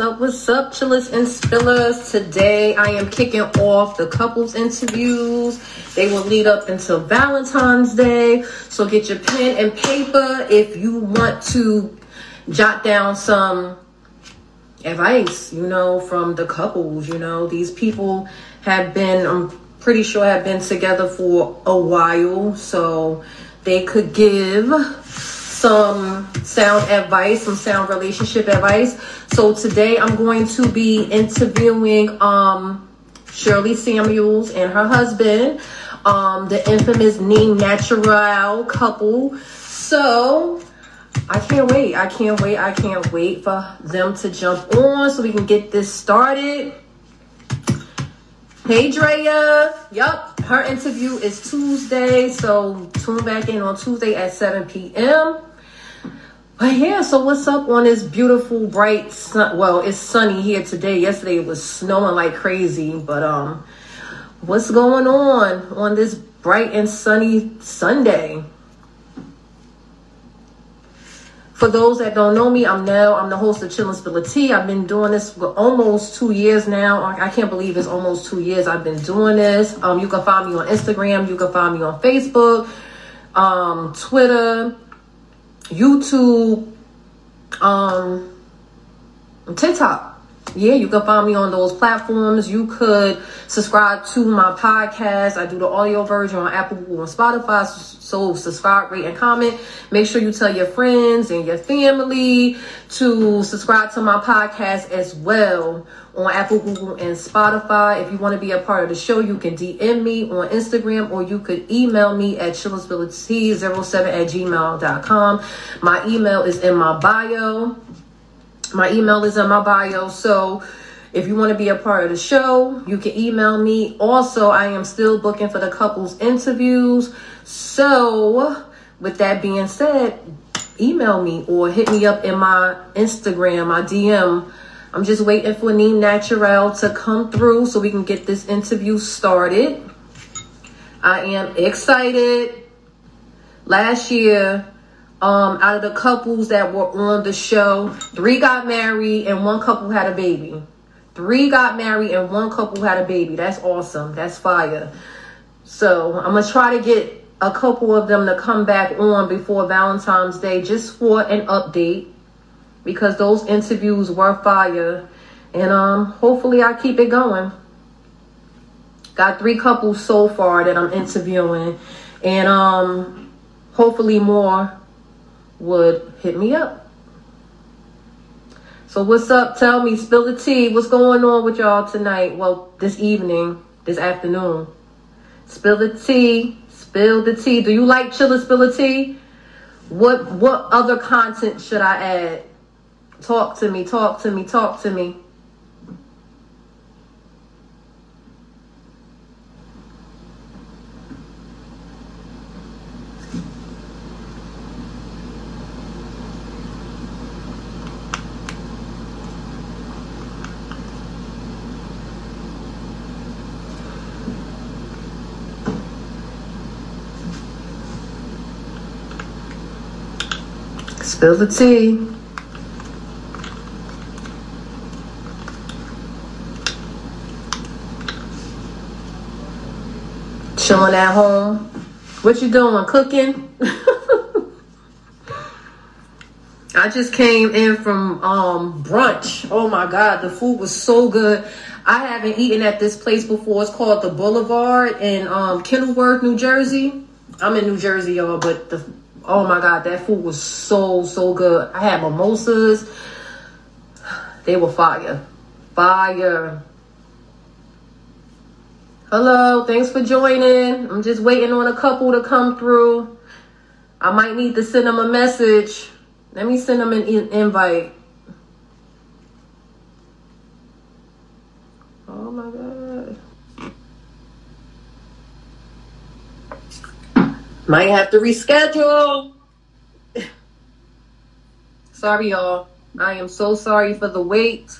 up? What's up, chillers and spillers? Today I am kicking off the couples interviews. They will lead up until Valentine's Day. So get your pen and paper if you want to jot down some advice, you know, from the couples. You know, these people have been, I'm pretty sure, have been together for a while. So they could give some sound advice, some sound relationship advice. So today I'm going to be interviewing um, Shirley Samuels and her husband, um, the infamous Neem Natural couple. So I can't wait. I can't wait. I can't wait for them to jump on so we can get this started. Hey Drea. Yup, her interview is Tuesday, so tune back in on Tuesday at 7 p.m. But yeah, so what's up on this beautiful, bright sun? Well, it's sunny here today. Yesterday it was snowing like crazy, but um, what's going on on this bright and sunny Sunday? For those that don't know me, I'm Nell. I'm the host of Chillin' Spill Tea. I've been doing this for almost two years now. I can't believe it's almost two years I've been doing this. Um, you can find me on Instagram. You can find me on Facebook, um, Twitter. YouTube, um, TikTok. Yeah, you can find me on those platforms. You could subscribe to my podcast. I do the audio version on Apple, Google, and Spotify. So subscribe, rate, and comment. Make sure you tell your friends and your family to subscribe to my podcast as well on Apple, Google, and Spotify. If you want to be a part of the show, you can DM me on Instagram or you could email me at chillisbility07 at gmail.com. My email is in my bio. My email is in my bio. So if you want to be a part of the show, you can email me. Also, I am still booking for the couples interviews. So, with that being said, email me or hit me up in my Instagram, my DM. I'm just waiting for Neem Natural to come through so we can get this interview started. I am excited. Last year, um, out of the couples that were on the show, three got married and one couple had a baby. Three got married and one couple had a baby. That's awesome. That's fire. So I'm gonna try to get a couple of them to come back on before Valentine's Day just for an update because those interviews were fire. And um, hopefully I keep it going. Got three couples so far that I'm interviewing. And um, hopefully more would hit me up. So what's up? Tell me, spill the tea. What's going on with y'all tonight? Well, this evening, this afternoon. Spill the tea. Spill the tea. Do you like chiller spill the tea? What what other content should I add? Talk to me, talk to me, talk to me. Spill the tea. Chilling at home. What you doing? Cooking? I just came in from um, brunch. Oh my God, the food was so good. I haven't eaten at this place before. It's called the Boulevard in um, Kenilworth, New Jersey. I'm in New Jersey, y'all, but the Oh my God, that food was so, so good. I had mimosas. They were fire. Fire. Hello, thanks for joining. I'm just waiting on a couple to come through. I might need to send them a message. Let me send them an invite. Oh my God. Might have to reschedule. sorry, y'all. I am so sorry for the wait.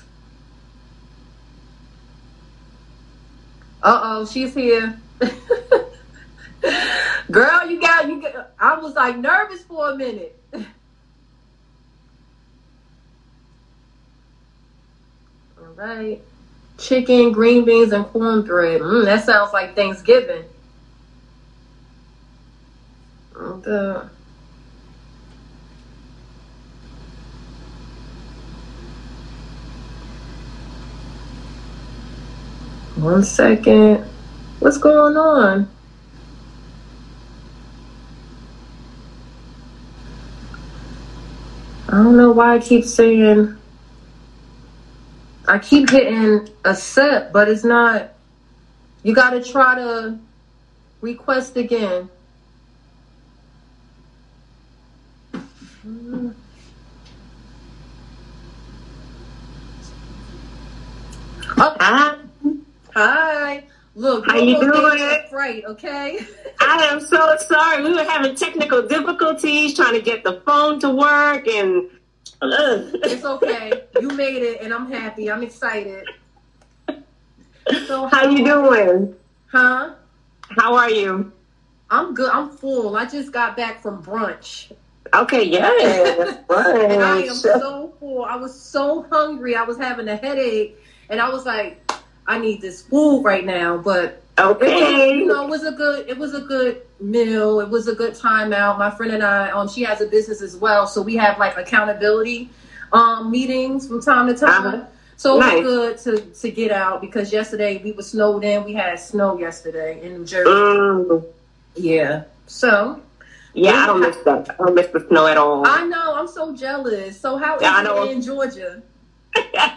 Uh oh, she's here. Girl, you got you. Got, I was like nervous for a minute. All right. Chicken, green beans, and cornbread. Mm, that sounds like Thanksgiving. Okay. One second. What's going on? I don't know why I keep saying I keep hitting accept, but it's not you gotta try to request again. Hi, hi. Look, How you doing? Right, okay? I am so sorry. We were having technical difficulties trying to get the phone to work, and Ugh. It's okay. You made it, and I'm happy. I'm excited. So how you doing? Huh? How are you? I'm good. I'm full. I just got back from brunch. Okay, yes, And I am so full. I was so hungry. I was having a headache. And I was like, I need this food right now. But it was, Okay, you know, it was a good it was a good meal. It was a good time out. My friend and I, um, she has a business as well. So we have like accountability um meetings from time to time. Uh-huh. So it Nice. was good to to get out because yesterday we were snowed in. We had snow yesterday in New Jersey. Mm, Yeah. So yeah, I don't miss that. I don't miss the snow at all. I know I'm so jealous. So how is Yeah, I it in Georgia?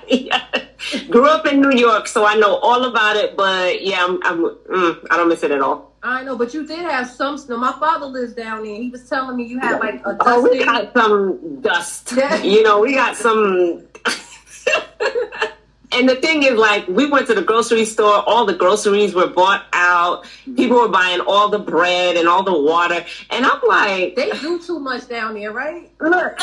Yeah. Grew up in New York, so I know all about it. But yeah, I'm, I'm mm, I don't miss it at all. I know, but you did have some snow. My father lives down there. He was telling me you had like a Oh, we got some dust. You know, we got some. and the thing is, like, we went to the grocery store. All the groceries were bought out. People were buying all the bread and all the water. And I'm like, They do too much down there, right? look.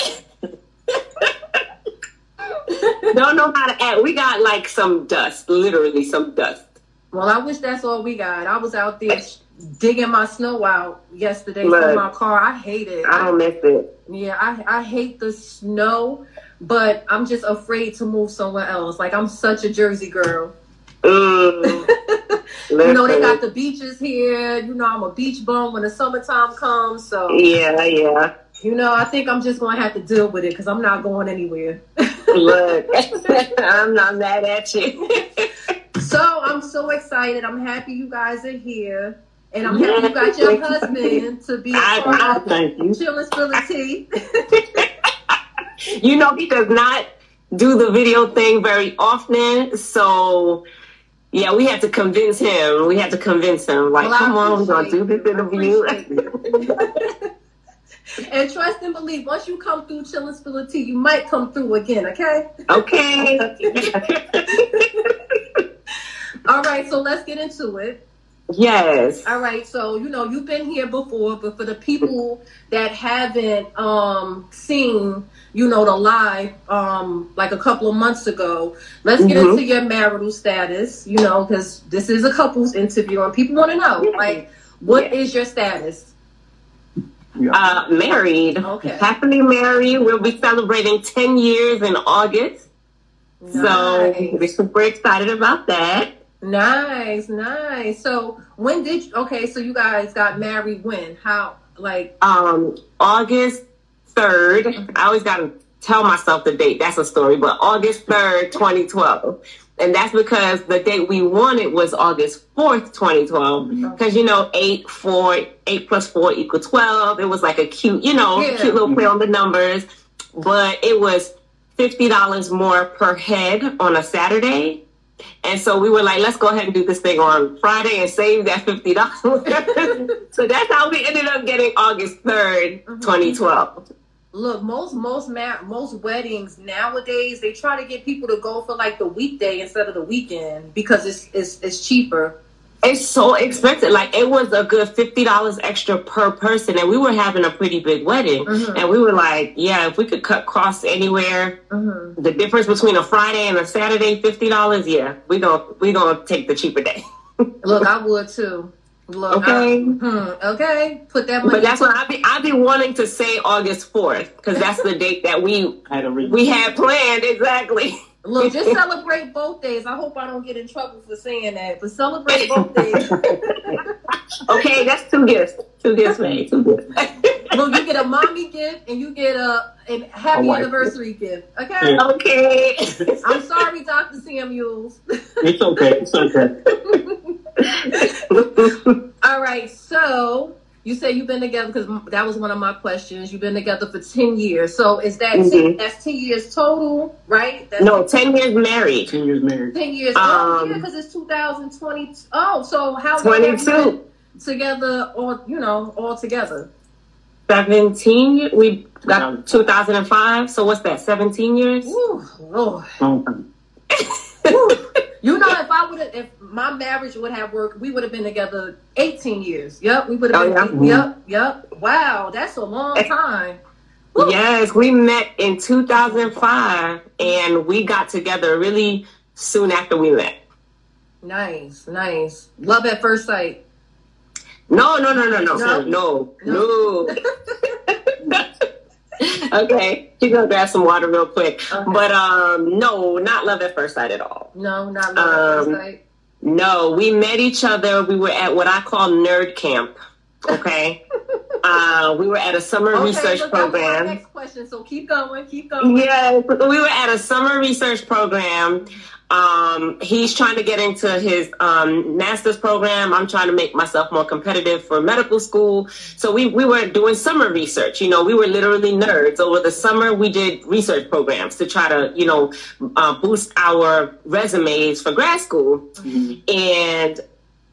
Don't know how to act. We got like some dust, literally some dust. Well, I wish that's all we got. I was out there digging my snow out yesterday Look. from my car. I hate it. I don't miss it. Yeah, I I hate the snow, but I'm just afraid to move somewhere else. Like I'm such a Jersey girl. Mm, You know they got the beaches here. You know I'm a beach bum when the summertime comes. So Yeah, yeah. you know I think I'm just gonna have to deal with it because I'm not going anywhere. Look, I'm not mad at you. so I'm so excited. I'm happy you guys are here, and I'm happy you got your husband to be a I, I part of thank you. Chillin' Spilling Tea. You know, he does not do the video thing very often. So, yeah, we had to convince him. We had to convince him. Like, Well, I come on, we're going to do this interview. And trust and believe, once you come through chilling spill Spilling Tea, you might come through again. Okay. okay. All right. So let's get into it. yes. All right, so you know you've been here before, but for the people that haven't um seen, you know, the live um like a couple of months ago, let's get Mhm. into your marital status, you know, because this is a couples interview and people want to know, like, what Yeah. is your status? Uh, married. Okay. Happily married. We'll be celebrating 10 years in August. So, we're super excited about that. nice, nice. So when did you, okay? So you guys got married when? How? Like um, August 3rd. I always got to tell myself the date. That's a story, but August 3rd, 2012. And that's because the date we wanted was August 4th, 2012. Because, you know, 8, 4, 8 plus 4 equal 12. It was like a cute, you know, Yeah. cute little play on the numbers. But it was $50 more per head on a Saturday. And so we were like, let's go ahead and do this thing on Friday and save that fifty dollars. so that's how we ended up getting August 3rd, Mhm. 2012. Look, most most ma- most weddings nowadays they try to get people to go for like the weekday instead of the weekend because it's it's it's cheaper. It's so expensive. Like it was a good fifty dollars extra per person, and we were having a pretty big wedding. Mhm. And we were like, yeah, if we could cut costs anywhere, Mm-hmm. the difference between a Friday and a Saturday, fifty dollars. Yeah, we gonna we gonna take the cheaper day. Look, I would too. Look, Okay. I- hmm, okay, put that money. But that's what I be I be wanting to say August fourth because that's the date that we had we had planned exactly. Look, just celebrate both days. I hope I don't get in trouble for saying that, but celebrate both days. okay, that's two gifts. Two gifts, man. Two gifts. well, you get a mommy gift and you get a, a happy a anniversary gift. Okay. Yeah. Okay. I'm sorry, Dr. Samuels. it's okay. It's okay. All right. So you say you've been together because that was one of my questions. You've been together for ten years. So is that mm-hmm. 10, that's ten years total, right? That's no, ten years married. Ten years married. Ten years. Um, oh, yeah, because it's 2020. Oh, so how twenty two together, or you know, all together. Seventeen. We got two thousand and five. So what's that? Seventeen years. Ooh, Lord. You know, if I would have, if my marriage would have worked, we would have been together 18 years. Yep, we would have oh, been. Yeah? Yep, yep. Wow, that's a long eh. time. Yes, we met in 2005 and we got together really soon after we met. Nice, nice. Love at first sight. No, no, no, no, no, no, no. no. no. okay, she's gonna grab some water real quick. Okay. But um, no, not love at first sight at all. No, not love um, at first um, sight. No, we met each other. We were at what I call nerd camp. Okay. uh, we were at a summer okay, research so program. next question. So keep going. Keep going. Yes, we were at a summer research program um, he's trying to get into his um, master's program. I'm trying to make myself more competitive for medical school. So we, we were doing summer research. You know, we were literally nerds. Over the summer, we did research programs to try to, you know, uh, boost our resumes for grad school. Mm-hmm. And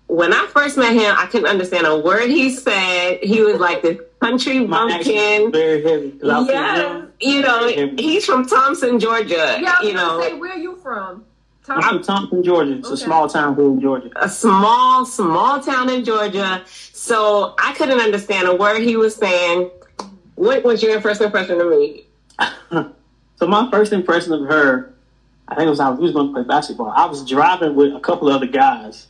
when I first met him, I couldn't understand a word he said. He was like the country bumpkin. Very heavy. Yeah, you know, he's from Thomson, Georgia. Yeah, you know, say, where are you from? Thomson. I'm Thomson, Georgia. It's okay. a small town in Georgia. A small, small town in Georgia. So I couldn't understand a word he was saying. What was your first impression of me? so my first impression of her, I think it was I was going to play basketball. I was driving with a couple of other guys,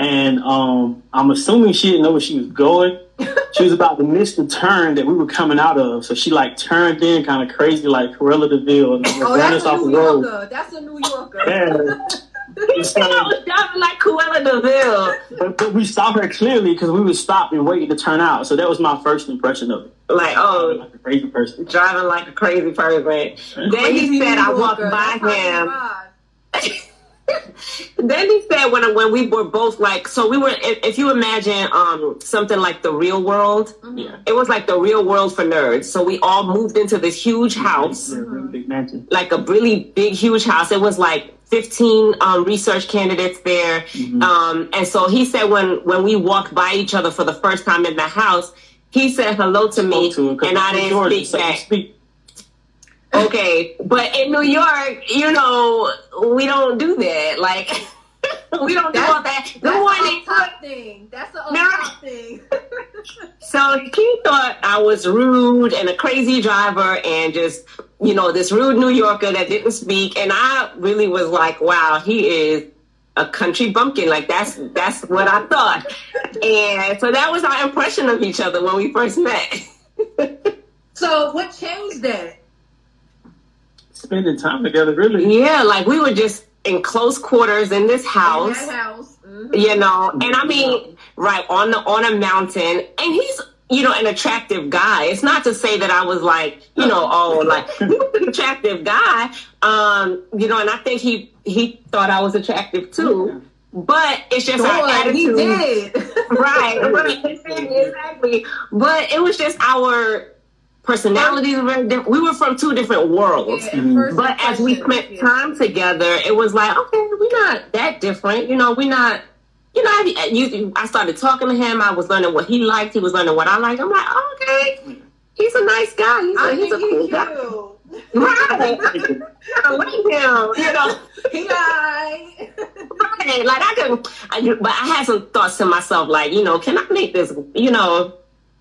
and um, I'm assuming she didn't know where she was going. she was about to miss the turn that we were coming out of, so she like turned in kind of crazy, like Cruella Deville, Vil, and oh, ran us off the road. Yorker. That's a New Yorker. Yeah. so, I was driving like Cruella de Vil. But, but we saw her clearly because we were stopped and waiting to turn out. So that was my first impression of it. Like, oh, like a crazy person. Driving like a crazy person. Then he said I walked by him. then he said when when we were both like so we were if, if you imagine um something like the real world yeah. it was like the real world for nerds so we all moved into this huge house big mansion. like a really big huge house it was like 15 um, research candidates there mm-hmm. um, and so he said when when we walked by each other for the first time in the house he said hello to me to and i didn't Georgia, speak back so Okay, but in New York, you know, we don't do that. Like, we don't do all that. Good morning. Top thing. That's the no. top thing. so he thought I was rude and a crazy driver and just, you know, this rude New Yorker that didn't speak. And I really was like, wow, he is a country bumpkin. Like that's that's what I thought. And so that was our impression of each other when we first met. so what changed that? Spending time together, really. Yeah, like we were just in close quarters in this house. In house. Mm-hmm. You know, and I mean, right on the on a mountain, and he's you know an attractive guy. It's not to say that I was like you know oh like an attractive guy. Um, you know, and I think he he thought I was attractive too. But it's just sure, our attitude. He did. right, right. exactly. But it was just our personalities were very different. We were from two different worlds. Yeah. But as we spent time together, it was like, okay, we're not that different. You know, we're not. You know, I, you, I started talking to him. I was learning what he liked. He was learning what I liked. I'm like, oh, okay, he's a nice guy. He's a, he's a cool guy. Right. I like him. You know, he lied. right. Like I could, I, but I had some thoughts to myself, like, you know, can I make this, you know,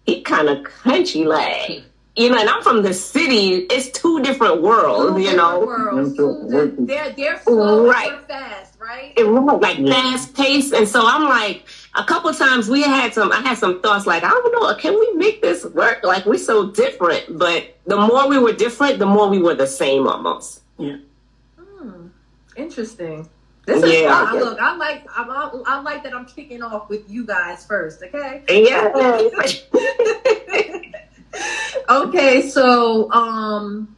he kind of country like you know, and I'm from the city. It's two different worlds, two you know. Worlds. They're they're slow right. fast, right? It was like yeah. fast paced, and so I'm like, a couple times we had some. I had some thoughts like, I don't know, can we make this work? Like we're so different, but the more we were different, the more we were the same almost. Yeah. Hmm. Interesting. This is Yeah, fun. yeah. Look, I like I, I, I like that I'm kicking off with you guys first, okay? Yeah. okay, so um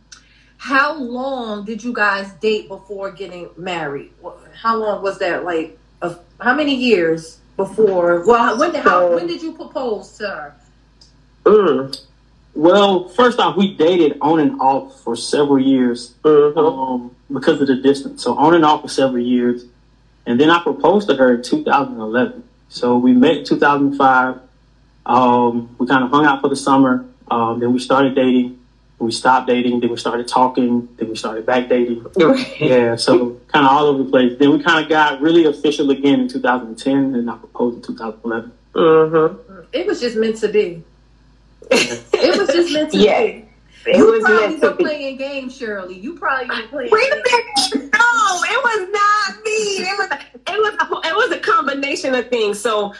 how long did you guys date before getting married? How long was that? Like a, how many years before? Well, when did how, when did you propose to her? mm. Well, first off, we dated on and off for several years Mhm. um, because of the distance. So on and off for several years, and then I proposed to her in 2011. So we met in 2005. Um, we kind of hung out for the summer. Um, then we started dating. We stopped dating. Then we started talking. Then we started back dating. Yeah, so kind of all over the place. Then we kind of got really official again in 2010, and I proposed in 2011. Mhm. It was just meant to be. It was just meant to Yeah. be. It you was probably meant to were be. playing games, Shirley. You probably were playing. Wait a minute. No, it was not me. It was it was it was a combination of things. So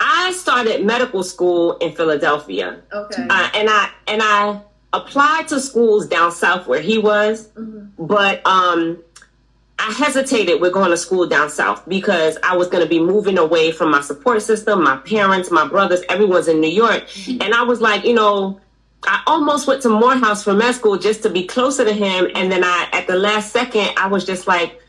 I started medical school in Philadelphia, Okay. uh, and I and I applied to schools down south where he was, Mhm. but um, I hesitated with going to school down south because I was going to be moving away from my support system, my parents, my brothers, everyone's in New York, and I was like, you know. I almost went to Morehouse for med school just to be closer to him. And then I, at the last second, I was just like,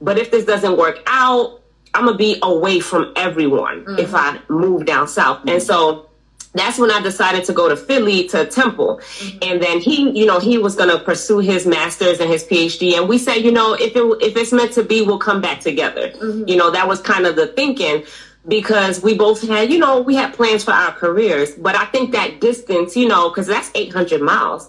but if this doesn't work out, I'm going to be away from everyone if mm-hmm. I move down south. And mm-hmm. so that's when I decided to go to Philly to Temple. Mm-hmm. And then he, you know, he was going to pursue his master's and his PhD. And we said, you know, if it, if it's meant to be, we'll come back together. You know, that was kind of the thinking because we both had, you know, we had plans for our careers. But I think that distance, you know, because that's 800 miles.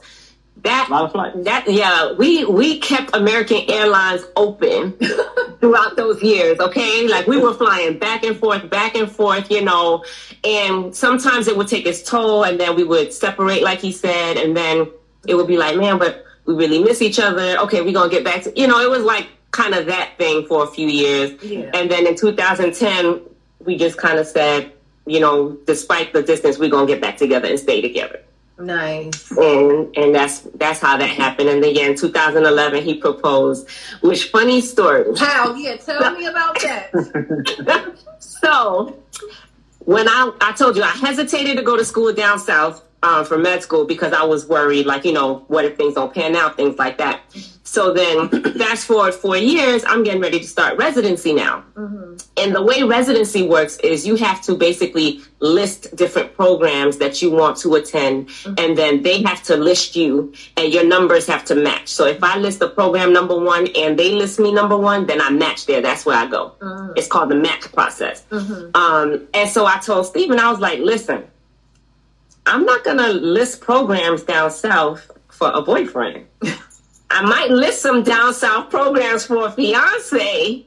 That A lot of flights. that yeah, we we kept American Airlines open throughout those years. Okay, like we were flying back and forth, back and forth, you know, and sometimes it would take its toll, and then we would separate, like he said, and then it would be like, man, but we really miss each other. Okay, we're gonna get back to, you know, it was like kind of that thing for a few years, Yeah. and then in 2010, we just kind of said, you know, despite the distance, we're gonna get back together and stay together Nice. and and that's that's how that happened. And then yeah, in 2011 he proposed. Which funny story. How? Yeah. Tell me about that. so when I I told you I hesitated to go to school down south uh, for med school because I was worried, like you know, what if things don't pan out, things like that. So then, fast forward four years, I'm getting ready to start residency now. Mm-hmm. And the way residency works is you have to basically list different programs that you want to attend, mm-hmm. and then they have to list you, and your numbers have to match. So if I list the program number one and they list me number one, then I match there. That's where I go. Mm-hmm. It's called the match process. Um, and so I told Stephen, I was like, listen, I'm not going to list programs down south for a boyfriend. I might list some down south programs for a fiance,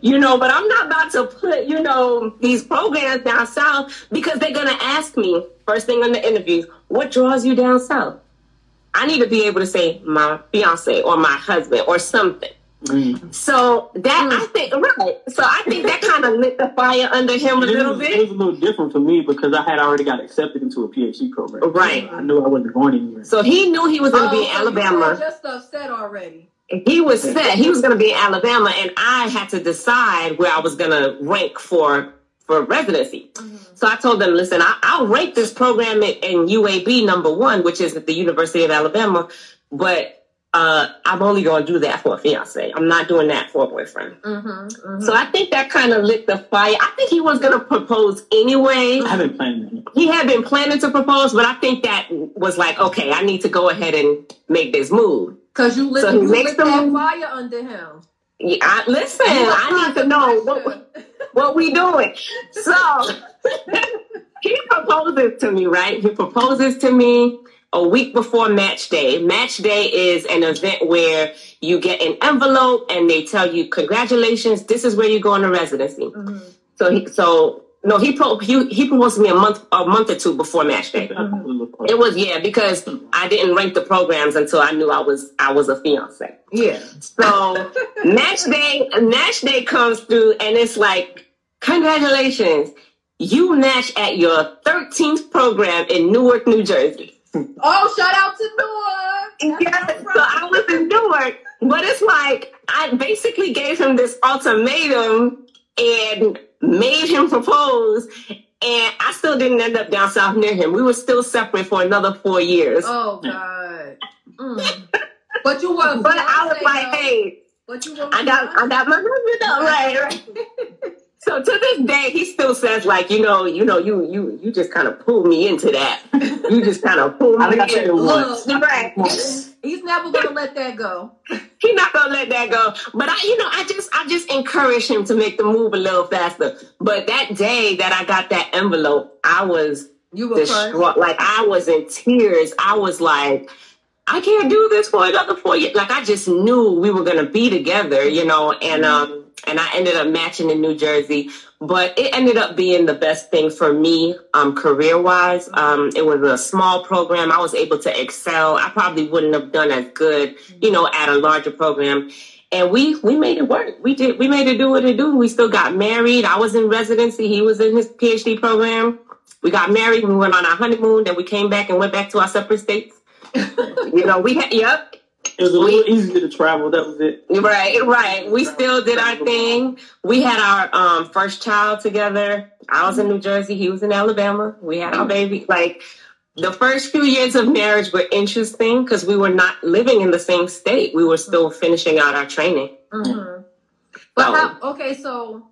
you know, but I'm not about to put, you know, these programs down south because they're going to ask me first thing in the interviews, what draws you down south? I need to be able to say my fiance or my husband or something. Mm. So that I mm. think right. So I think that kind of lit the fire under him a It little was, it was a little different for me because I had already got accepted into a PhD program. Right. I knew I wasn't going anywhere. So he knew he was going to be in Oh, so you Alabama. had your stuff set already. he was set. He was going to be in Alabama, and I had to decide where I was going to rank for for residency. Mm-hmm. So I told them, listen, I, I'll rank this program in, in UAB number one, which is at the University of Alabama, but uh, I'm only going to do that for a fiance. I'm not doing that for a boyfriend. Mm-hmm, So I think that kind of lit the fire. I think he was going to propose anyway. I haven't planned. He had been planning to propose, but I think that was like, okay, I need to go ahead and make this move. Cause you lit, So you lit the that move. fire under him. Yeah, I, listen, I need to know what, what we doing. So he proposes to me, right? He proposes to me a week before match day. Match day is an event where you get an envelope and they tell you, congratulations, this is where you're going to residency. Mm-hmm. So he, so no, he pro, he, he proposed to me a month, a month or two before match day. Mm-hmm. It was, yeah, because I didn't rank the programs until I knew I was, I was a fiance. Yeah. So match day, match day comes through, and it's like, congratulations, you match at your 13th program in Newark, New Jersey. Oh, shout out to Noah. yeah, so I was in Newark, but it's like I basically gave him this ultimatum and made him propose, and I still didn't end up down south near him. We were still separate for another four years. Oh God. Mm. But you were. But I was like, though. hey, But you were. I got I got my husband though, right, right. So to this day, he still says like, you know, you know, you you you just kind of pulled me into that. You just kind of pulled me I think I it in. once. Look, Right. he's never gonna let that go. He's not gonna let that go. But I, you know, I just I just encourage him to make the move a little faster. But that day that I got that envelope, I was You were distraught. Like I was in tears. I was like, I can't do this for another four years. Like I just knew we were gonna be together, you know, and um and I ended up matching in New Jersey. But it ended up being the best thing for me, um, career wise. Um, it was a small program. I was able to excel. I probably wouldn't have done as good, you know, at a larger program. And we we made it work. We did we made it do what it do. We still got married. I was in residency. He was in his PhD program. We got married. We went on our honeymoon. Then we came back and went back to our separate states. you know, we had yep. It was a little easier to travel. That was it. Right, right. We still did our thing. We had our um, first child together. I was in New Jersey. He was in Alabama. We had our baby. Like the first few years of marriage were interesting because we were not living in the same state. We were still finishing out our training. hmm But So- how? Okay, so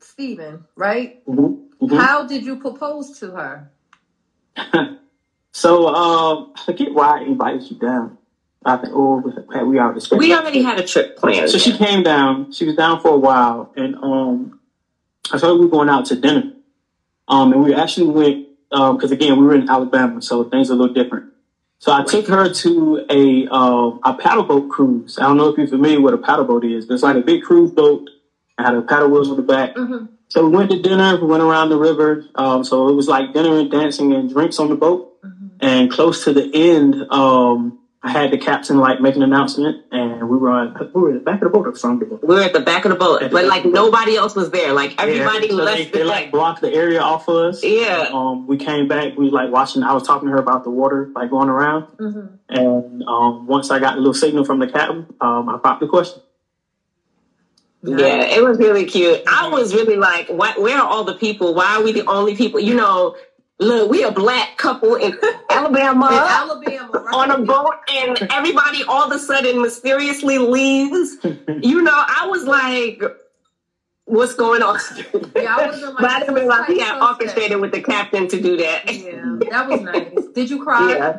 Stephen, right? Mm-hmm. How did you propose to her? So um, I forget why I invited you down. I think, oh, we- already. We already had a trip planned. So she came down. She was down for a while, and um, I told her we were going out to dinner. Um, and we actually went because again we were in Alabama, so things are a little different. So I took her to a uh, a paddle boat cruise. I don't know if you're familiar with what a paddle boat is. It's like a big cruise boat. I had a paddle wheels on the back. hmm So we went to dinner. We went around the river. Um, so it was like dinner and dancing and drinks on the boat. hmm And close to the end, um, I had the captain like make an announcement, and we were on, we were at the back of the boat or front of the boat. we were at the back of the boat, but like nobody else was there. Like everybody Yeah, so left. They, the they like blocked the area off of us. Yeah. Um, we came back. We like watching. I was talking to her about the water like going around, hmm and um, once I got a little signal from the captain, um, I popped the question. Yeah, it was really cute. I was really like, why, where are all the people? Why are we the only people? You know, look, we a black couple in Alabama In Alabama, right? on a boat, and everybody all of a sudden mysteriously leaves. You know, I was like, what's going on? Yeah, I wasn't like, but I didn't realize he had orchestrated with the captain to do that. Yeah, that was nice. Did you cry? Yeah.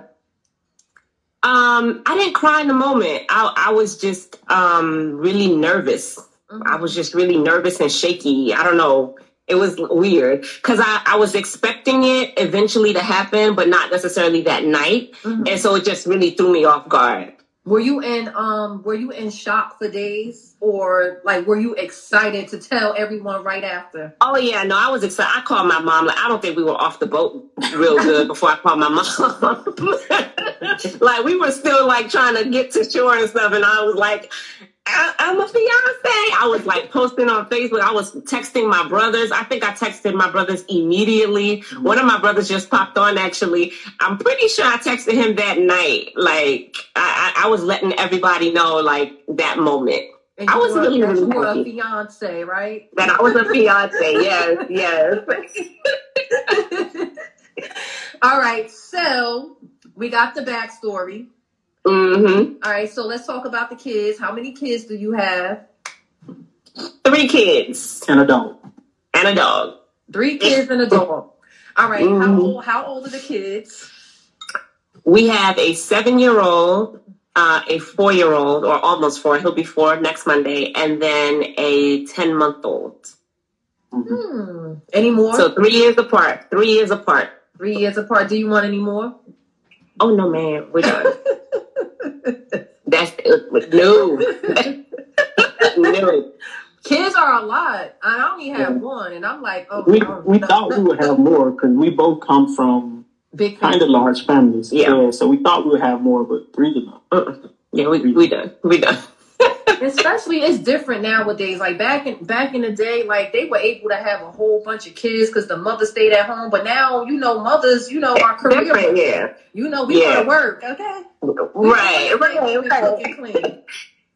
Um, I didn't cry in the moment. I, I was just um really nervous. Mhm. I was just really nervous and shaky. I don't know. It was weird because I, I was expecting it eventually to happen, but not necessarily that night. Mhm. And so it just really threw me off guard. Were you in um were you in shock for days or like were you excited to tell everyone right after? Oh yeah, no, I was excited. I called my mom. Like I don't think we were off the boat real good before I called my mom. like we were still like trying to get to shore and stuff, and I was like, I- I'm a fiance. I was like posting on Facebook. I was texting my brothers. I think I texted my brothers immediately. Mm-hmm. One of my brothers just popped on. Actually, I'm pretty sure I texted him that night. Like I, I, I was letting everybody know like that moment And I was were, really, really you were a fiance, right? that I was a fiance. Yes, yes. All right, so we got the backstory. Hmm All right, so let's talk about the kids. How many kids do you have? Three kids And a dog. and a dog. Three kids and a dog. All right, how Mhm. old how old are the kids? We have a seven-year-old, uh, a four-year-old, or almost four. He'll be four next Monday, and then a ten-month-old. Mhm. Hmm. Any more? So three years apart. Three years apart. Three years apart. Do you want any more? Oh no, man, we're done. That's uh, no, no. Kids are a lot. I only have one, and I'm like, oh, We we no. thought we would have more because we both come from big kind of large families. Yeah. So we thought we would have more, but three's enough. Uh-uh. Yeah, we we done. We done. Especially, it's different nowadays. Like back in back in the day, like they were able to have a whole bunch of kids because the mother stayed at home. But now, you know, mothers, you know, our career, yeah. you know, we Yeah. want to work. Okay, Right, right, We right. clean.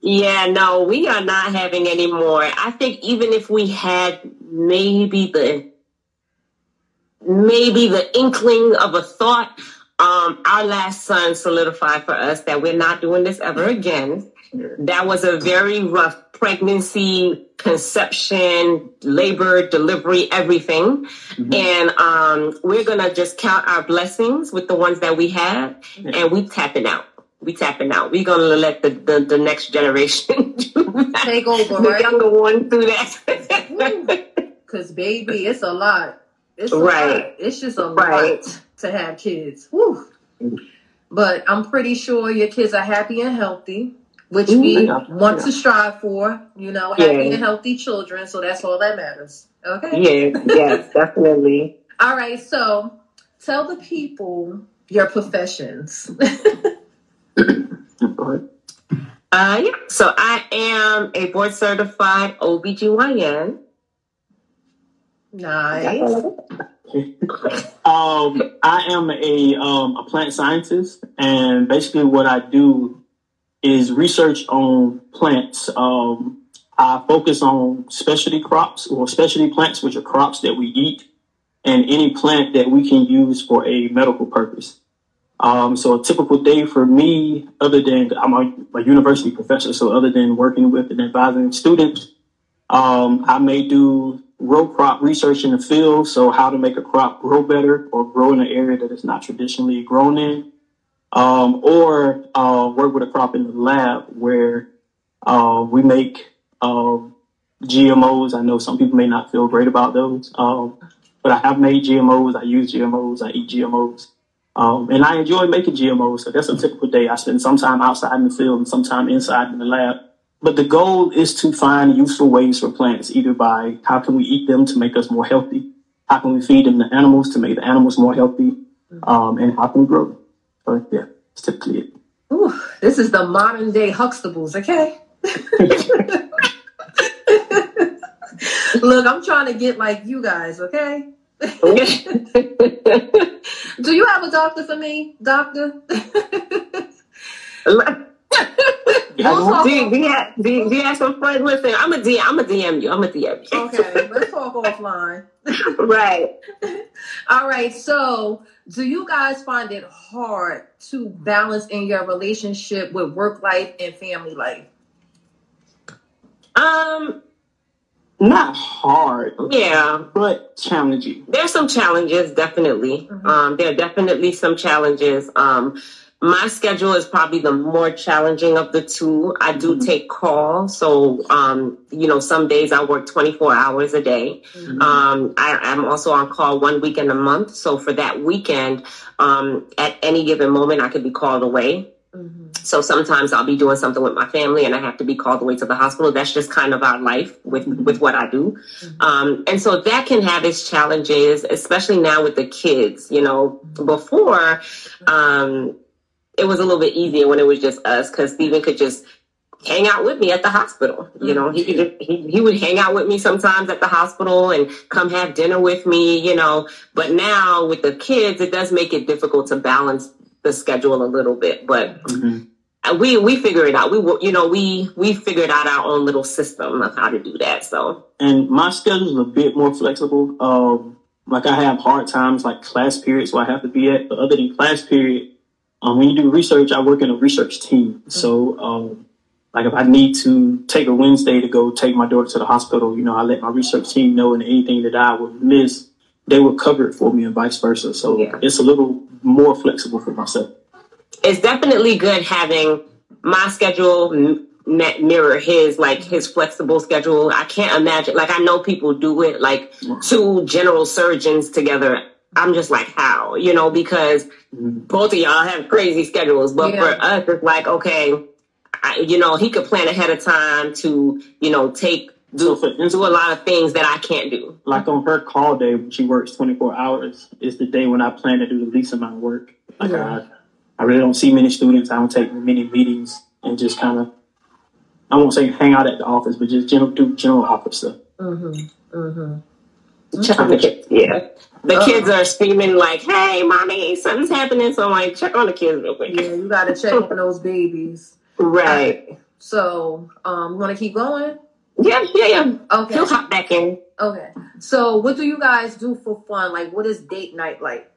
Yeah, no, we are not having any more. I think even if we had maybe the maybe the inkling of a thought, um, our last son solidified for us that we're not doing this ever again. That was a very rough pregnancy, conception, labor, delivery, everything. And um, we're gonna just count our blessings with the ones that we have, and we tapping out. We tapping out. We're gonna let the, the, the next generation. Take over, the right? younger one do that. Because baby, it's a lot. It's a Right. lot. It's just a Right. lot to have kids. Whew. But I'm pretty sure your kids are happy and healthy, which Mm, we yeah, want yeah. to strive for. You know, happy and healthy children. So that's all that matters. Okay. yeah, yes, definitely. All right. So tell the people your professions. Uh, yeah. So I am a board certified OBGYN. nice. Um, I am a um, a plant scientist, and basically what I do is research on plants. Um, I focus on specialty crops or specialty plants, which are crops that we eat, and any plant that we can use for a medical purpose. Um, so a typical day for me, other than I'm a, a university professor, so other than working with and advising students, um, I may do row crop research in the field, so how to make a crop grow better or grow in an area that it's not traditionally grown in, um, or uh, work with a crop in the lab where uh, we make um, GMOs. I know some people may not feel great about those, um, but I have made GMOs. I use GMOs. I eat GMOs. Um, and I enjoy making GMOs, so that's a typical day. I spend some time outside in the field and some time inside in the lab. But the goal is to find useful ways for plants, either by how can we eat them to make us more healthy, how can we feed them to animals to make the animals more healthy, um, and how can we grow them. So yeah, that's typically it. Ooh, this is the modern day Huxtables, okay? Look, I'm trying to get like you guys, okay? Do you have a doctor for me, doctor? Yeah, do, do, you have, do, you- do you some friends? Listen, I'm a DM. I'm a DM you. I'm a DM you. Okay, let's talk offline. right. All right, so do you guys find it hard to balance in your relationship with work life and family life? Um. not hard, Yeah. but challenging. There's some challenges, definitely. Mhm. Um, there are definitely some challenges. Um, my schedule is probably the more challenging of the two. I do Mhm. take calls, so um, you know, some days I work 24 hours a day. Um, I, I'm also on call one weekend a month, so for that weekend, um, at any given moment, I could be called away. Mhm. So sometimes I'll be doing something with my family and I have to be called away to the hospital. That's just kind of our life with, with what I do. Um, and so that can have its challenges, especially now with the kids. You know, before, um, it was a little bit easier when it was just us because Stephen could just hang out with me at the hospital. You know, he could he, he would hang out with me sometimes at the hospital and come have dinner with me, you know. But now with the kids, it does make it difficult to balance the schedule a little bit. But Mhm. uh, we we figure it out. We you know we we figured out our own little system of how to do that. So and my schedule is a bit more flexible. Um, like I have hard times, like class periods where I have to be at. But other than class period, um, when you do research, I work in a research team. So, um, like if I need to take a Wednesday to go take my daughter to the hospital, you know, I let my research team know, and anything that I would miss, they would cover it for me, and vice versa. So Yeah. it's a little more flexible for myself. it's definitely good having my schedule m- mirror his like his flexible schedule. I can't imagine like I know people do it like two general surgeons together. I'm just like how you know because both of y'all have crazy schedules, but Yeah. for us it's like okay, I, you know he could plan ahead of time to you know take do do a lot of things that I can't do. like on her call day when she works 24 hours is the day when I plan to do the least amount of work. Like Yeah. I, I really don't see many students. I don't take many meetings and just kind of I won't say hang out at the office, but just general do general office stuff. Mm-hmm. Mm-hmm. Check on the kids. Yeah. The Uh-oh. kids are screaming like, "Hey, mommy, something's happening!" So I'm like, check on the kids real quick. Yeah, you gotta check on those babies. Right. So, um, wanna keep going? Yeah, yeah, yeah. Okay. He'll hop back in. Okay. So, what do you guys do for fun? Like, what is date night like?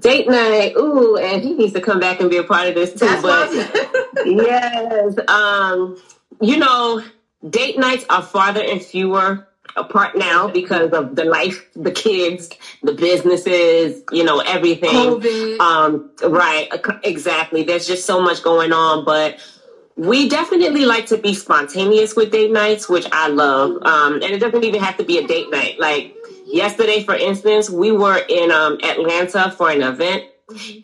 Date night. Ooh, and he needs to come back and be a part of this too. That's but yes, um, you know, date nights are farther and fewer apart now because of the life, the kids, the businesses, you know, everything. COVID. Um, right, exactly. There's just so much going on, but we definitely like to be spontaneous with date nights, which I love. Um, and it doesn't even have to be a date night. Like yesterday, for instance, we were in um, Atlanta for an event,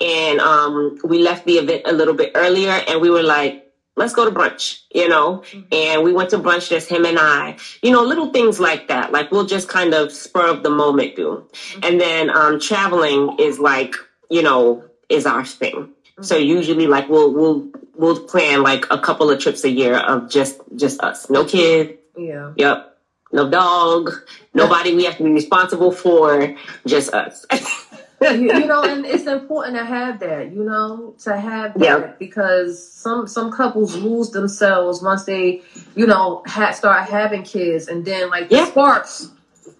and um, we left the event a little bit earlier, and we were like, let's go to brunch, you know? Mm-hmm. And we went to brunch, just him and I, you know, little things like that. Like we'll just kind of spur of the moment do. Mm-hmm. And then um, traveling is like, you know, is our thing. Mm-hmm. So usually like we'll, we'll, we'll plan like a couple of trips a year of just, just us. No kid. yeah. Yep. No dog. Nobody we have to be responsible for. Just us. you, you know, and it's important to have that, you know, to have that Yeah. because some some couples lose themselves once they, you know, ha- start having kids, and then like the sparks,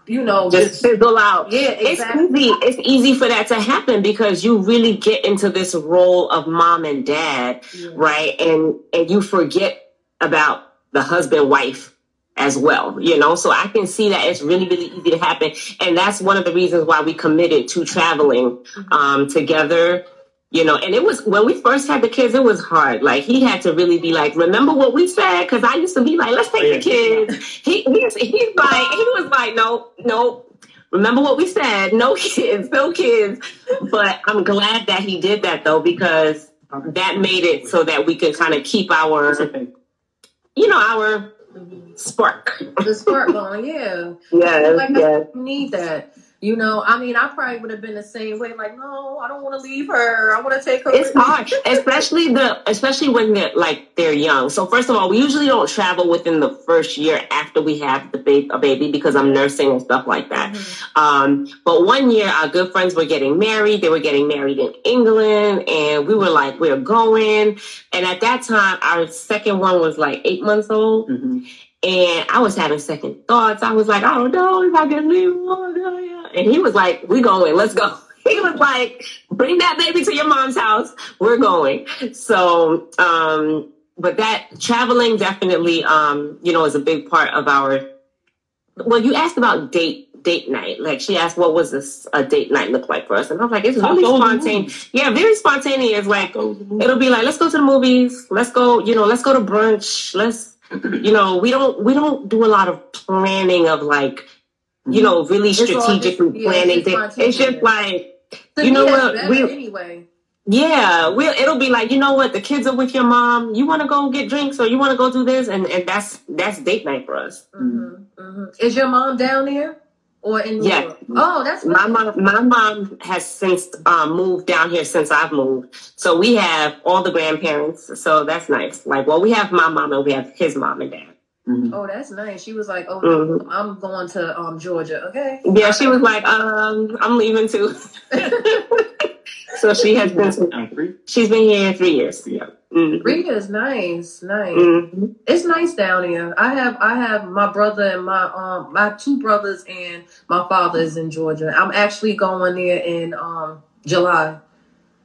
you know, just just, fizzle out. Yeah, exactly. It's easy. It's easy for that to happen because you really get into this role of mom and dad, Yeah. right? And and you forget about the husband wife as well, you know. So I can see that it's really really easy to happen, and that's one of the reasons why we committed to traveling um, together. You know, and it was when we first had the kids, it was hard. Like he had to really be like, remember what we said? Because I used to be like, let's take the kids. He he's, he's like, he was like, no, no. Remember what we said? No kids, no kids. But I'm glad that he did that though, because that made it so that we could kind of keep our, you know, our spark. the spark going, yeah. Yes, Like yes. I need that. You know, I mean, I probably would have been the same way. Like, no, I don't want to leave her. I want to take her. It's with me." hard, especially the especially when they're like they're young. So first of all, we usually don't travel within the first year after we have the baby, a baby because I'm nursing and stuff like that. Um, but one year, our good friends were getting married. They were getting married in England, and we were like, we're going. And at that time, our second one was like eight months old. hmm And I was having second thoughts. I was like, I don't know if I can leave. And he was like, we going, let's go. He was like, bring that baby to your mom's house. We're going. So, um, but that traveling definitely, um, you know, is a big part of our, well, you asked about date, date night. Like she asked, what was this, a date night look like for us? And I was like, it's really spontaneous. Yeah, very spontaneous. Like, Go to the movie. it'll be like let's go to the movies let's go you know let's go to brunch let's you know we don't we don't do a lot of planning of like you know really It's all strategically just- yeah, planning it's just it's just like To you know what, we- anyway. yeah we it'll be like you know what? The kids are with your mom. You want to go get drinks or you want to go do this? And and that's that's date night for us. Hmm hmm Is your mom down there or in New Yeah. York? Oh, that's my mom my mom has since um, moved down here since I've moved so we have all the grandparents so that's nice like well we have my mom and we have his mom and dad Mhm. Oh, that's nice. She was like, "Oh, Mhm. I'm going to um Georgia." Okay. Yeah, she was like, um, I'm leaving too. so she has been, she's been here three years. Yeah. Mm-hmm. Rita's nice, nice. hmm It's nice down here. I have I have my brother and my um my two brothers and my father is in Georgia. I'm actually going there in um July.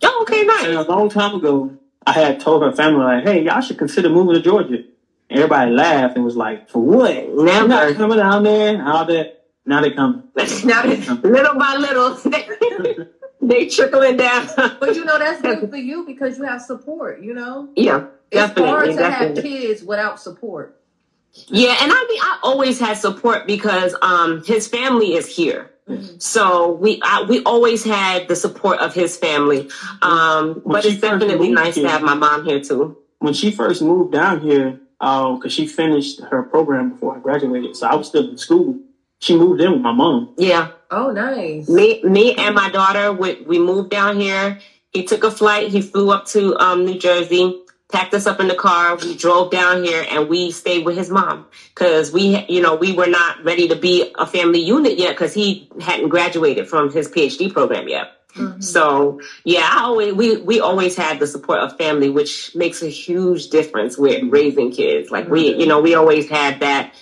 Oh, okay, And nice. a long time ago, I had told her family like, "Hey, y'all should consider moving to Georgia." Everybody laughed and was like, "For what? You're not Never. coming down there and all that." Now they come. now, they come. little by little, they trickling down. But you know that's good for you because you have support. You know, yeah, it's hard definitely, to have kids without support. Yeah, and I mean, I always had support because um, his family is here. Mhm. So we I, we always had the support of his family, um, When but it's definitely moved nice to have my mom here too. When she first moved down here, because she finished her program before I graduated, so I was still in school. She moved in with my mom. Yeah, Oh, nice. Me, me and my daughter, we, we moved down here. He took a flight. He flew up to um, New Jersey. packed us up in the car. We drove down here and we stayed with his mom because we, you know, we were not ready to be a family unit yet because he hadn't graduated from his PhD program yet. Mm-hmm. So yeah, I always we we always had the support of family, which makes a huge difference with raising kids. Like we, you know, we always had that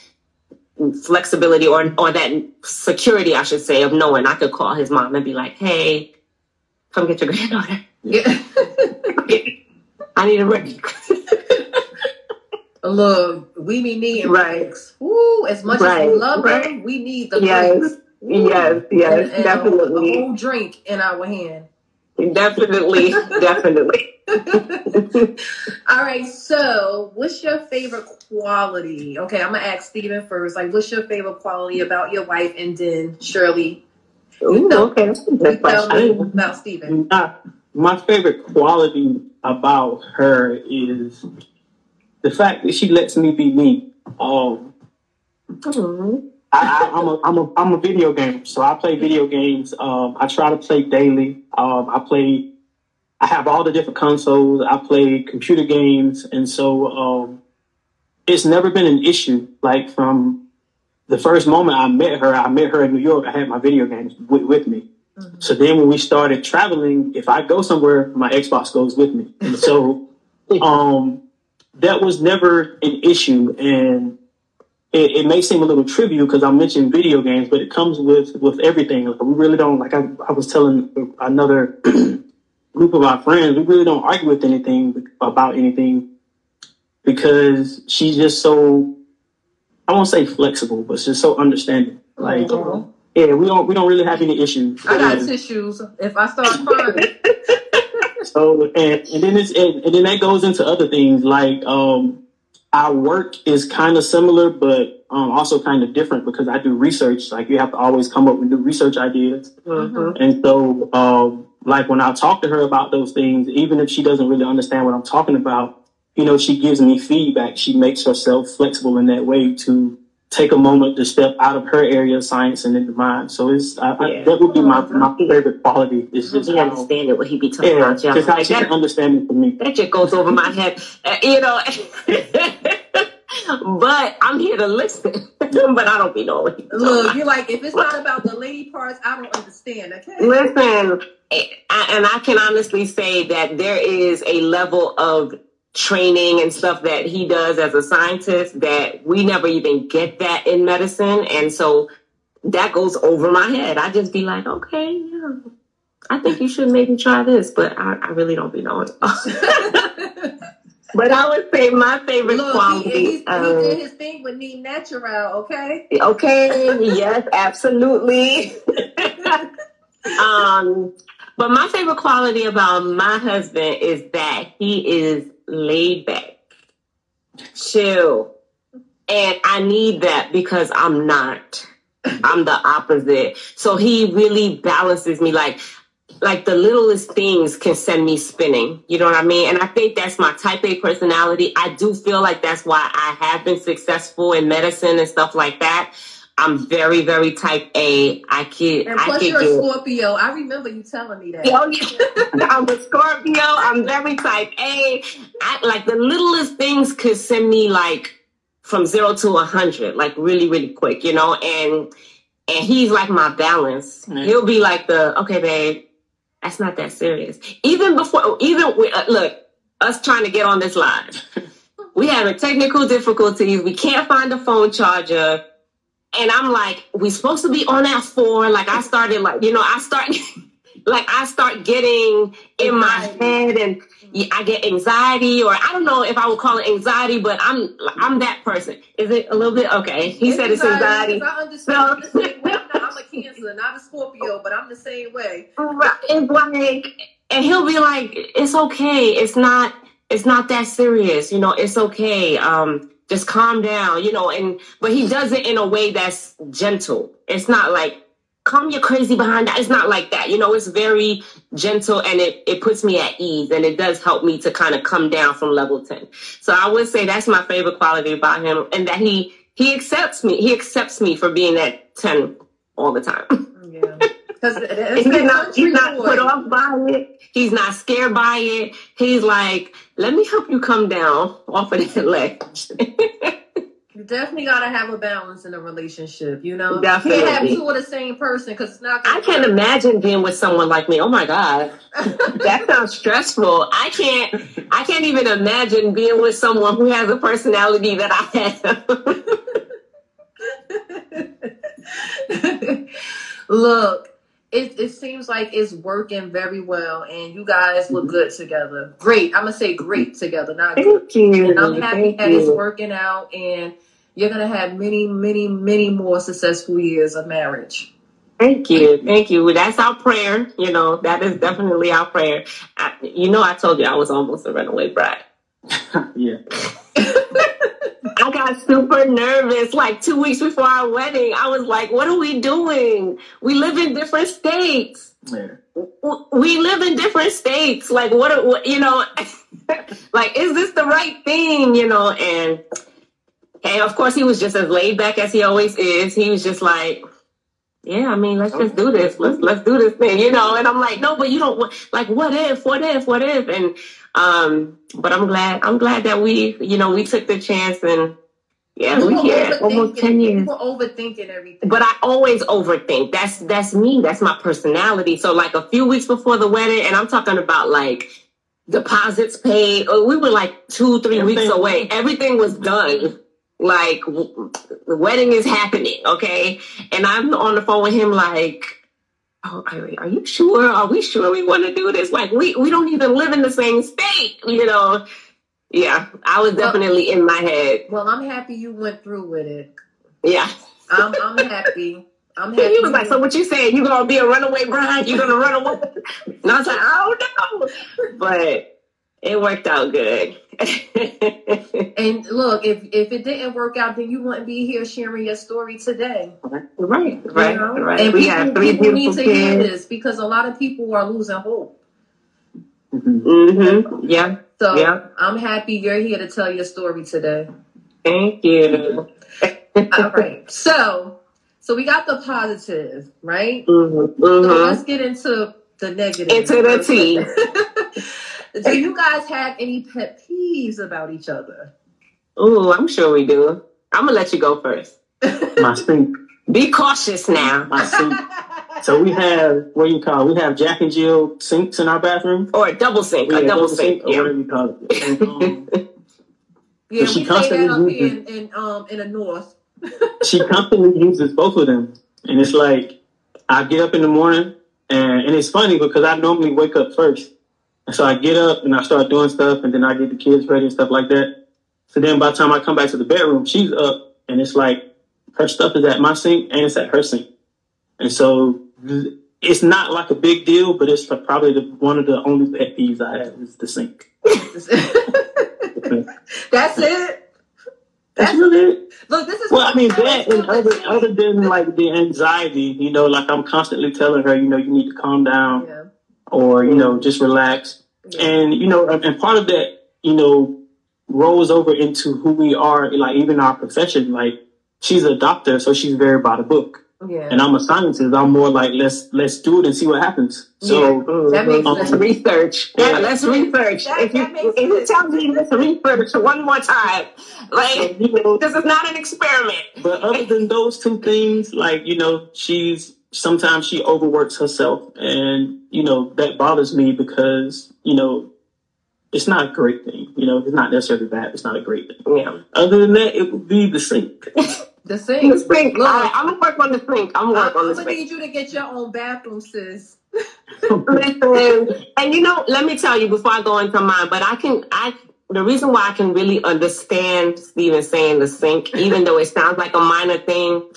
flexibility or or that security, I should say, of knowing I could call his mom and be like, "Hey, come get your granddaughter." Yeah. I need a break. Look, we be needing right. Ooh, as much right. as we love right. them, we need the yes. Breaks. Yes, yes, and, and definitely. A, a whole drink in our hand. Definitely, definitely. All right, so what's your favorite quality? Okay, I'm gonna ask Stephen first. Like, what's your favorite quality about your wife, and then Shirley. Ooh, okay, that's tell me about Stephen. Uh, my favorite quality about her is the fact that she lets me be me. Um, mm-hmm. I, am a, I'm a, I'm a video game, so I play video games. Um, I try to play daily. Um, I play, I have all the different consoles. I play computer games, and so um, it's never been an issue. Like from the first moment I met her, I met her in New York. I had my video games with, with me. Mm-hmm. So then when we started traveling, if I go somewhere, my Xbox goes with me, and so um, that was never an issue. And it, it, may seem a little trivial because I mentioned video games, but it comes with with everything. Like, we really don't like. I, I was telling another group of our friends, we really don't argue with anything about anything because she's just so. I won't say flexible, but she's so understanding. Like, mm-hmm. yeah, we don't we don't really have any issues. I got tissues if I start crying. so and, and then it's and, and then that goes into other things like um our work is kind of similar, but um, also kind of different because I do research. Like you have to always come up with new research ideas. Mm-hmm. And so, um, like when I talk to her about those things, even if she doesn't really understand what I'm talking about, you know, she gives me feedback. She makes herself flexible in that way to take a moment to step out of her area of science and into mine. So it's I, yeah. I, that would be my, my favorite quality. Is just he understand it what he be talking yeah, about. Just how she can understand it for me. That just goes over my head, uh, you know. but I'm here to listen. but I don't be knowing. Look, you're like if it's not about the lady parts, I don't understand. Okay. Listen, and I can honestly say that there is a level of training and stuff that he does as a scientist that we never even get that in medicine. And so that goes over my head. I just be like, okay, yeah, I think you should maybe try this, but I, I really don't be knowing. but I would say my favorite Look, quality. He, he, um, he did his thing with Neem Natural, okay? Okay, yes, absolutely. um, but my favorite quality about my husband is that he is laid back, chill. And I need that because I'm not. I'm the opposite. So he really balances me like like the littlest things can send me spinning. You know what I mean? And I think that's my type A personality. I do feel like that's why I have been successful in medicine and stuff like that I'm very, very type A. I can. And plus, I you're a Scorpio. I remember you telling me that. Oh, yeah. I'm a Scorpio. I'm very type A. I, like the littlest things could send me like from zero to a hundred, like really, really quick, you know. And and he's like my balance. Mm-hmm. He'll be like the okay, babe. That's not that serious. Even before, even with, uh, look, us trying to get on this live, we having technical difficulties. We can't find a phone charger and I'm like, we supposed to be on at four. Like I started like, you know, I start like I start getting in my head and I get anxiety or I don't know if I would call it anxiety, but I'm I'm that person. Is it a little bit okay? He it's said it's anxiety. I understand. I'm, the. I'm, I'm a Cancer, not a Scorpio, but I'm the same way. It's like, and he'll be like, "It's okay. It's not. It's not that serious. You know. It's okay." Um, just calm down, you know, and but he does it in a way that's gentle. It's not like calm your crazy behind that. It's not like that. You know, it's very gentle and it, it puts me at ease and it does help me to kind of come down from level 10. So I would say that's my favorite quality about him and that he he accepts me. He accepts me for being at 10 all the time. Yeah. Because he's not, he's not put off by it. He's not scared by it. He's like, let me help you come down off of that ledge. You definitely gotta have a balance in a relationship, you know. Definitely. You can't have two of the same person because it's not. I can't work. imagine being with someone like me. Oh my god, that sounds stressful. I can't. I can't even imagine being with someone who has a personality that I have. Look, it, it seems like it's working very well, and you guys look good together. Great. I'm gonna say great together, not Thank good. you. And I'm happy Thank that you. it's working out, and you're going to have many, many, many more successful years of marriage. Thank you. Thank you. That's our prayer. You know, that is definitely our prayer. I, you know, I told you I was almost a runaway bride. yeah. I got super nervous like two weeks before our wedding. I was like, what are we doing? We live in different states. Yeah. We live in different states. Like, what, you know, like, is this the right thing? You know, and and of course, he was just as laid back as he always is. He was just like, yeah, I mean, let's just do this. Let's let's do this thing, you know. And I'm like, no, but you don't like what if, what if, what if? And um, but I'm glad, I'm glad that we, you know, we took the chance and yeah, we here almost ten years. People overthinking everything. But I always overthink. That's that's me. That's my personality. So like a few weeks before the wedding, and I'm talking about like deposits paid. We were like two, three weeks away. Everything was done like the wedding is happening, okay? And I'm on the phone with him like, oh, are you sure? Are we sure we want to do this? Like we we don't even live in the same state, you know. Yeah, I was definitely well, in my head. Well, I'm happy you went through with it. Yeah. I'm I'm happy. I'm happy. He was like, "So what you saying? You gonna be a runaway bride? You gonna run away?" And I was like, "I don't know," but it worked out good. and look, if if it didn't work out, then you wouldn't be here sharing your story today. Right, right, you know? right. And we people, have three people need to kids. hear this because a lot of people are losing hope. Mm-hmm. Yeah. So yeah. I'm happy you're here to tell your story today. Thank you. All right. So so we got the positive, right? Mm-hmm. So Mm-hmm. let's get into the negative. Into the tea. do you guys have any pet peeves about each other? Oh, I'm sure we do. I'm gonna let you go first. My sink. Be cautious now. My sink. So we have what do you call? It? We have Jack and Jill sinks in our bathroom, or a double sink, yeah, a double, sink, or yeah. whatever you call it. And, um, yeah, she we constantly that up uses- in, in um in the north. she constantly uses both of them, and it's like I get up in the morning, and and it's funny because I normally wake up first, and so I get up and I start doing stuff, and then I get the kids ready and stuff like that. So then by the time I come back to the bedroom, she's up, and it's like her stuff is at my sink and it's at her sink, and so it's not like a big deal, but it's probably the, one of the only pet peeves I have is the sink. That's it. That's really it. Look, this is Well, I mean that, and other other than like the anxiety, you know, like I'm constantly telling her, you know, you need to calm down, Yeah. Or you know, just relax, Yeah. and you know, and part of that, you know, rolls over into who we are, like even our profession. Like she's a doctor, so she's very by the book, yeah. and I'm a scientist. I'm more like let's let's do it and see what happens. So That makes um, Let's research. Yeah, let's research. That- if you, if you tell me let's research one more time, like you know, this is not an experiment. But other than those two things, like, you know, she's sometimes she overworks herself and, you know, that bothers me because, you know, it's not a great thing. You know, it's not necessarily bad. It's not a great thing. Yeah. Other than that, it would be the sink. The sink. The sink. Look, All right, I'm gonna work on the sink. I'm gonna I'm, work on the gonna sink. need you to get your own bathroom, sis. Listen, and you know, let me tell you before I go into mine, but I can, I, the reason why I can really understand Steven saying the sink, even though it sounds like a minor thing,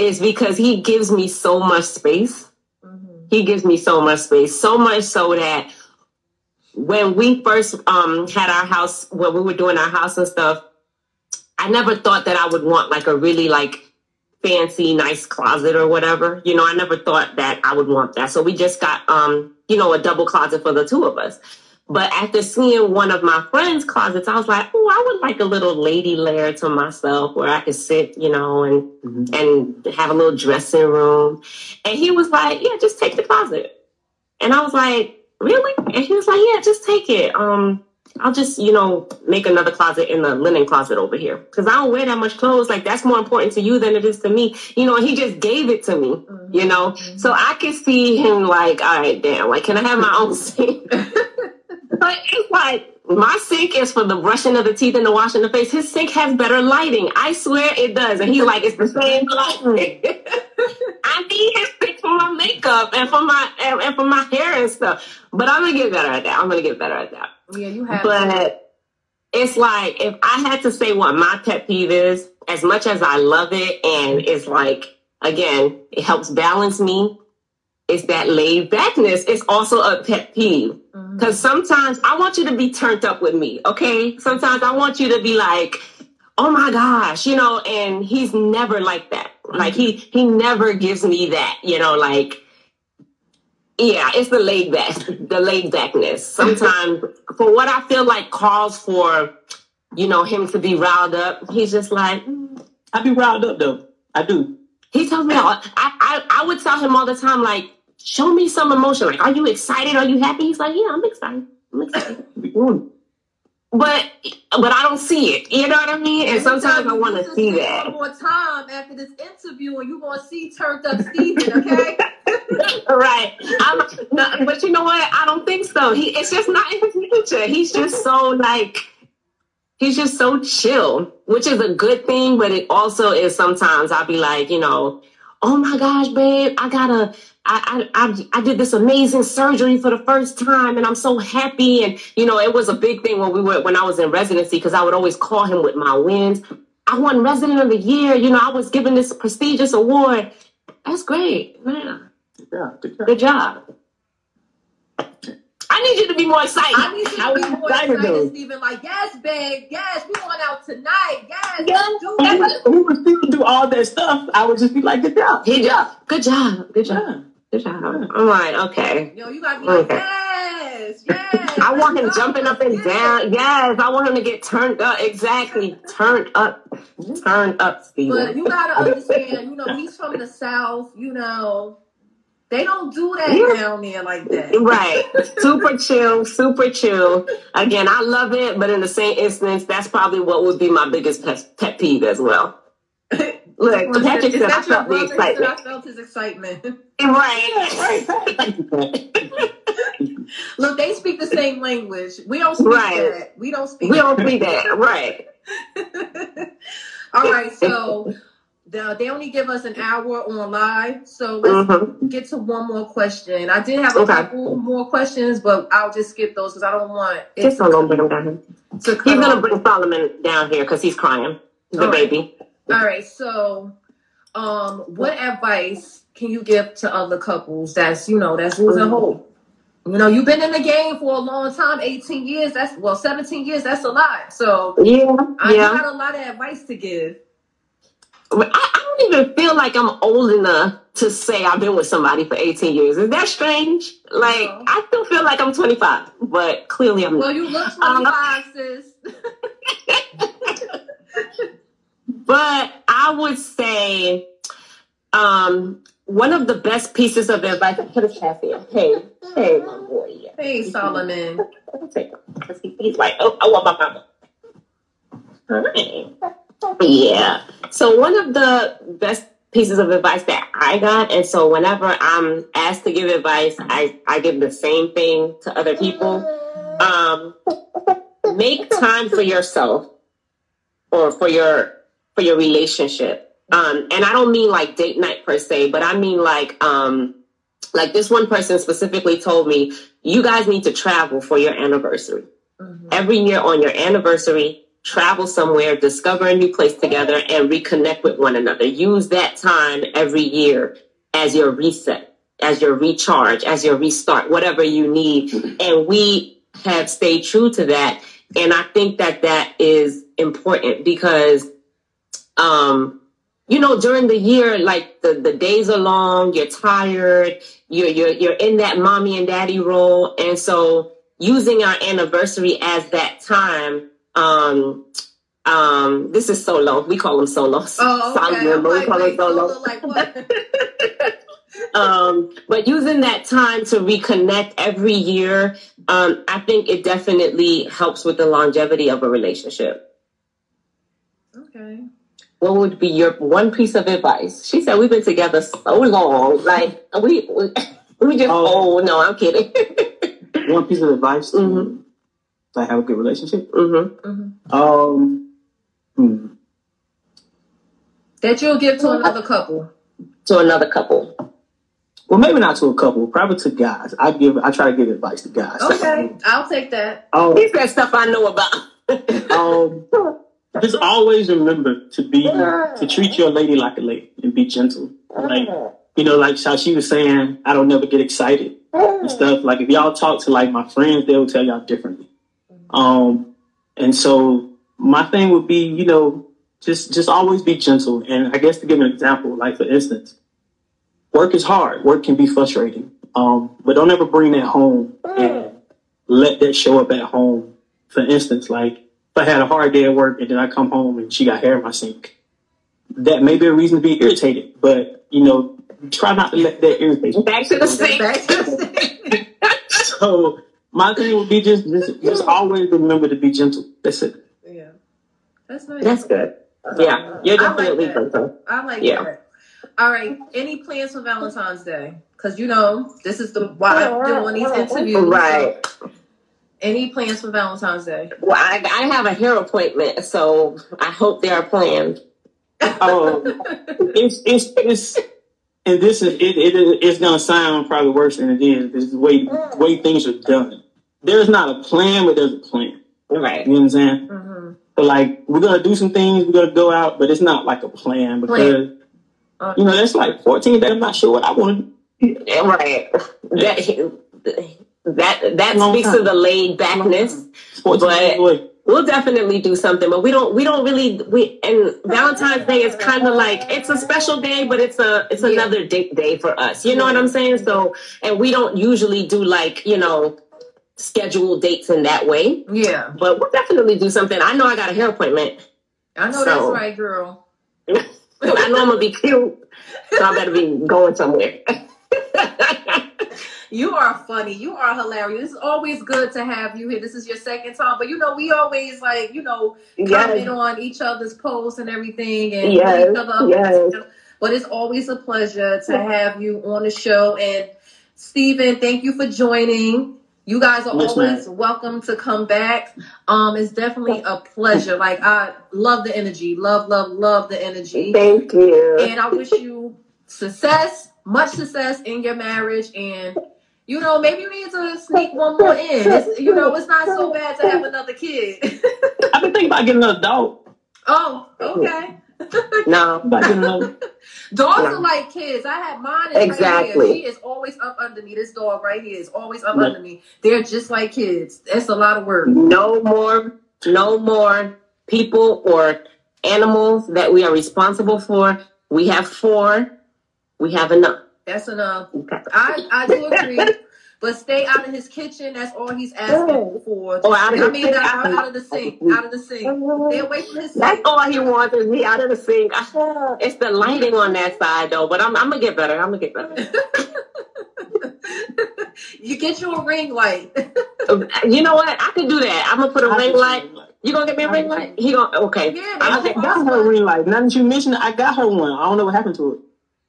is because he gives me so much space. Mhm. He gives me so much space, so much so that when we first um had our house, when we were doing our house and stuff, I never thought that I would want like a really like fancy, nice closet or whatever. You know, I never thought that I would want that. So we just got um, you know, a double closet for the two of us. But after seeing one of my friends' closets, I was like, oh, I would like a little lady lair to myself where I could sit, you know, and mm-hmm. and have a little dressing room. And he was like, yeah, just take the closet. And I was like, really? And he was like, yeah, just take it. Um, I'll just, you know, make another closet in the linen closet over here. Cause I don't wear that much clothes. Like that's more important to you than it is to me. You know, he just gave it to me, mm-hmm. you know? Mm-hmm. So I could see him like, all right, damn, like, can I have my own? but it's like, my sink is for the brushing of the teeth and the washing the face. His sink has better lighting. I swear it does. And he's like, it's the same lighting. I need his sink for my makeup and for my and, and for my hair and stuff. But I'm gonna get better at that. I'm gonna get better at that. Yeah, you have. But it's like if I had to say what my pet peeve is, as much as I love it, and it's like again, it helps balance me. It's that laid backness. It's also a pet peeve because mm-hmm. sometimes I want you to be turned up with me. Okay, sometimes I want you to be like, oh my gosh, you know. And he's never like that. Like he he never gives me that. You know, like yeah, it's the laid back, the laid backness. Sometimes for what I feel like calls for, you know, him to be riled up. He's just like, mm. I be riled up though. I do. He tells me, all, I, I, I would tell him all the time, like, show me some emotion. Like, are you excited? Are you happy? He's like, yeah, I'm excited. I'm excited. Mm. but but I don't see it. You know what I mean? And sometimes I want to see that. One more time after this interview, and you gonna see turned up Steven, okay? right. I'm, no, but you know what? I don't think so. He it's just not in his nature. He's just so like he's just so chill, which is a good thing, but it also is sometimes I'll be like, you know, oh my gosh, babe, I gotta I, I, I did this amazing surgery for the first time and I'm so happy. And, you know, it was a big thing when we were, when I was in residency, because I would always call him with my wins. I won resident of the year. You know, I was given this prestigious award. That's great. Man. Yeah, good job. Good job. I need you to be more excited. I need you to be more excited, excited Steven. Like, yes, babe. Yes, we going out tonight. Yes, yes. do it. We would still do all that stuff. I would just be like, good job. Good job. Good job. Good job. Good job. I'm like, okay. Yo, you gotta be okay. yes, yes. I want him jumping up and down. Yes, I want him to get turned up. Exactly. Turned up. Turned up, Steven. But you gotta understand, you know, he's from the South, you know. They don't do that yeah. down there like that. Right. super chill, super chill. Again, I love it, but in the same instance, that's probably what would be my biggest pet, pet peeve as well. Look, well, Patrick said I felt the excitement. I felt his excitement. Right, right. Look, they speak the same language. We don't speak right. that. We don't speak. We don't speak that. Right. All right. So the, they only give us an hour on live. So let's mm-hmm. get to one more question. I did have a okay. couple more questions, but I'll just skip those because I don't want. Just don't bring him down here. He's gonna bring Solomon down here because he's crying. The All baby. Right. All right. So, um, what advice can you give to other couples that's you know that's losing mm-hmm. hope? You know, you've been in the game for a long time, 18 years. That's well, 17 years. That's a lot. So yeah, I yeah. got a lot of advice to give. I, don't even feel like I'm old enough to say I've been with somebody for 18 years. Is that strange? Like. I still feel like I'm 25, but clearly I'm not. Well, you look 25, um, sis. but I would say um, one of the best pieces of advice. Put his hat here. Hey, hey, my boy. Hey, Solomon. He's like, oh, I want my mama. All right. Yeah. So one of the best pieces of advice that I got, and so whenever I'm asked to give advice, I, I give the same thing to other people. Um, make time for yourself or for your for your relationship. Um, and I don't mean like date night per se, but I mean like um, like this one person specifically told me, you guys need to travel for your anniversary. Mm-hmm. Every year on your anniversary, travel somewhere, discover a new place together, and reconnect with one another. Use that time every year as your reset, as your recharge, as your restart, whatever you need. And we have stayed true to that. And I think that that is important because, um, you know, during the year, like the, the days are long, you're tired, you're, you're, you're in that mommy and daddy role. And so using our anniversary as that time. Um, um, this is solo. We call them solos. Oh, okay. Solo, I'm we like, call them solo. solo, like um, but using that time to reconnect every year, um, I think it definitely helps with the longevity of a relationship. okay. What would be your one piece of advice? She said we've been together so long, like we we, we just. Oh. Oh no, I'm kidding. One piece of advice to like have a good relationship. hmm Um, hmm. That you'll give to another couple. To another couple. well, maybe not to a couple, probably to guys. I give, I try to give advice to guys. Okay, I'll take that. Um, He's got stuff I know about. um, just always remember to be to treat your lady like a lady and be gentle. Like you know, like how she was saying, I don't never get excited and stuff. Like if y'all talk to like my friends, they'll tell y'all differently. Um, and so my thing would be, you know, just just always be gentle. And I guess to give an example, like for instance, work is hard. Work can be frustrating. Um, but don't ever bring that home and let that show up at home. For instance, like if I had a hard day at work and then I come home and she got hair in my sink, that may be a reason to be irritated. But you know, try not to let that irritate you. Back to the sink. Back to the So my thing would be just, just just always remember to be gentle. That's it. yeah, that's nice. That's good. Yeah, you're I like definitely that. gentle. I like Yeah. that. All right. Any plans for Valentine's Day? Because you know this is the why I'm doing these interviews. Right. So, any plans for Valentine's Day? Well, I, I have a hair appointment, so I hope they are planned. Um, it's it's it's and this is it, it it's gonna sound probably worse than it is. This is the way the way things are done. There's not a plan, but there's a plan. Right. You know what I'm saying? hmm But like we're gonna do some things, we're gonna go out, but it's not like a plan because Uh, you know that's like 14 days. I'm not sure what I want to do. Yeah, Right. That that that speaks time. to the laid backness. It's 14 days But-. We'll definitely do something, but we don't we don't really we and Valentine's Day is kind of like it's a special day, but it's a it's another date day for us. You know what I'm saying? So and we don't usually do like you know schedule dates in that way, Yeah, but we'll definitely do something. I know I got a hair appointment. I know So- that's right, girl. I know I'm gonna be cute, so I better be going somewhere. You are funny. You are hilarious. It's always good to have you here. This is your second time, but you know we always like you know comment yes. on each other's posts and everything, and Yes, each other up. yes. But it's always a pleasure to have you on the show. And Stephen, thank you for joining. You guys are Yes, always welcome to come back. Um, it's definitely a pleasure. Like I love the energy. Love, love, love the energy. Thank you. And I wish you success, much success in your marriage. And you know, maybe you need to sneak one more in. It's, you know, it's not so bad to have another kid. I've been thinking about getting another dog. oh, okay. No, About getting another. Dogs Yeah. are like kids. I have mine. Is Right Exactly. here. She is always up under me. This dog right here is always up Yeah. under me. They're just like kids. That's a lot of work. no more, no more people or animals that we are responsible for. We have four. We have enough. That's enough. I I do agree. But stay out of his kitchen. That's all he's asking for. Oh, out of I mean, kitchen. out, out of the sink. Out of the sink. Oh, stay away from his That's all he wants is me out of the sink. It's the lighting on that side though, but I'm, I'm gonna get better. I'm gonna get better. you get you a ring light. You know what? I could do that. I'm gonna put a ring light. You gonna get me a ring light? He gonna okay. Yeah, I got her ring light. Now that you mentioned it, I got her one. I don't know what happened to it.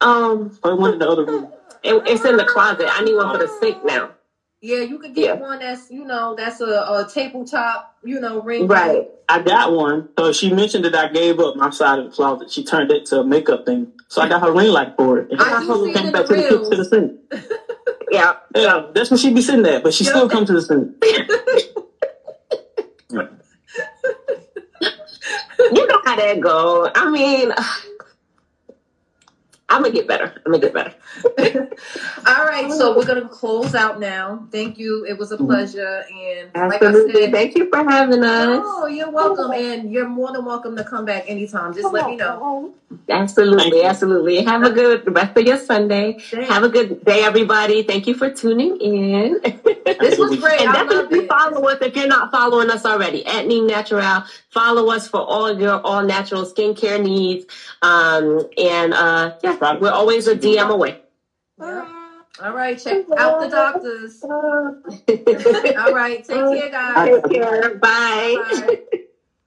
Um, Or one in the other room. it, it's in the closet. I need one for the sink now. Yeah, you could get Yeah. one that's you know that's a, a tabletop you know ring. Right. I got one. So she mentioned that I gave up my side of the closet. She turned it to a makeup thing. So I got her ring light for it. And I I do told see her it came in back the to the, to the sink. Yeah. Yeah, that's where she be sitting at, but she Yeah. still come to the sink. You know how that go. I mean, I'm gonna get better. I'm gonna get better. All right, so we're gonna close out now. Thank you. It was a pleasure, and like I said, Thank you for having us. oh, you're welcome, and you're more than welcome to come back anytime. Just let me know. Absolutely, absolutely. Have a good rest of your Sunday. Thanks. Have a good day, everybody. Thank you for tuning in. This was great. And I definitely it. follow us if you're not following us already at Neem Natural. Follow us for all your all natural skincare needs. Um, and uh, yeah, we're always a DM away. Yeah. Uh, All right, check out the doctors. All right, take care, guys. Take care. Bye. Bye.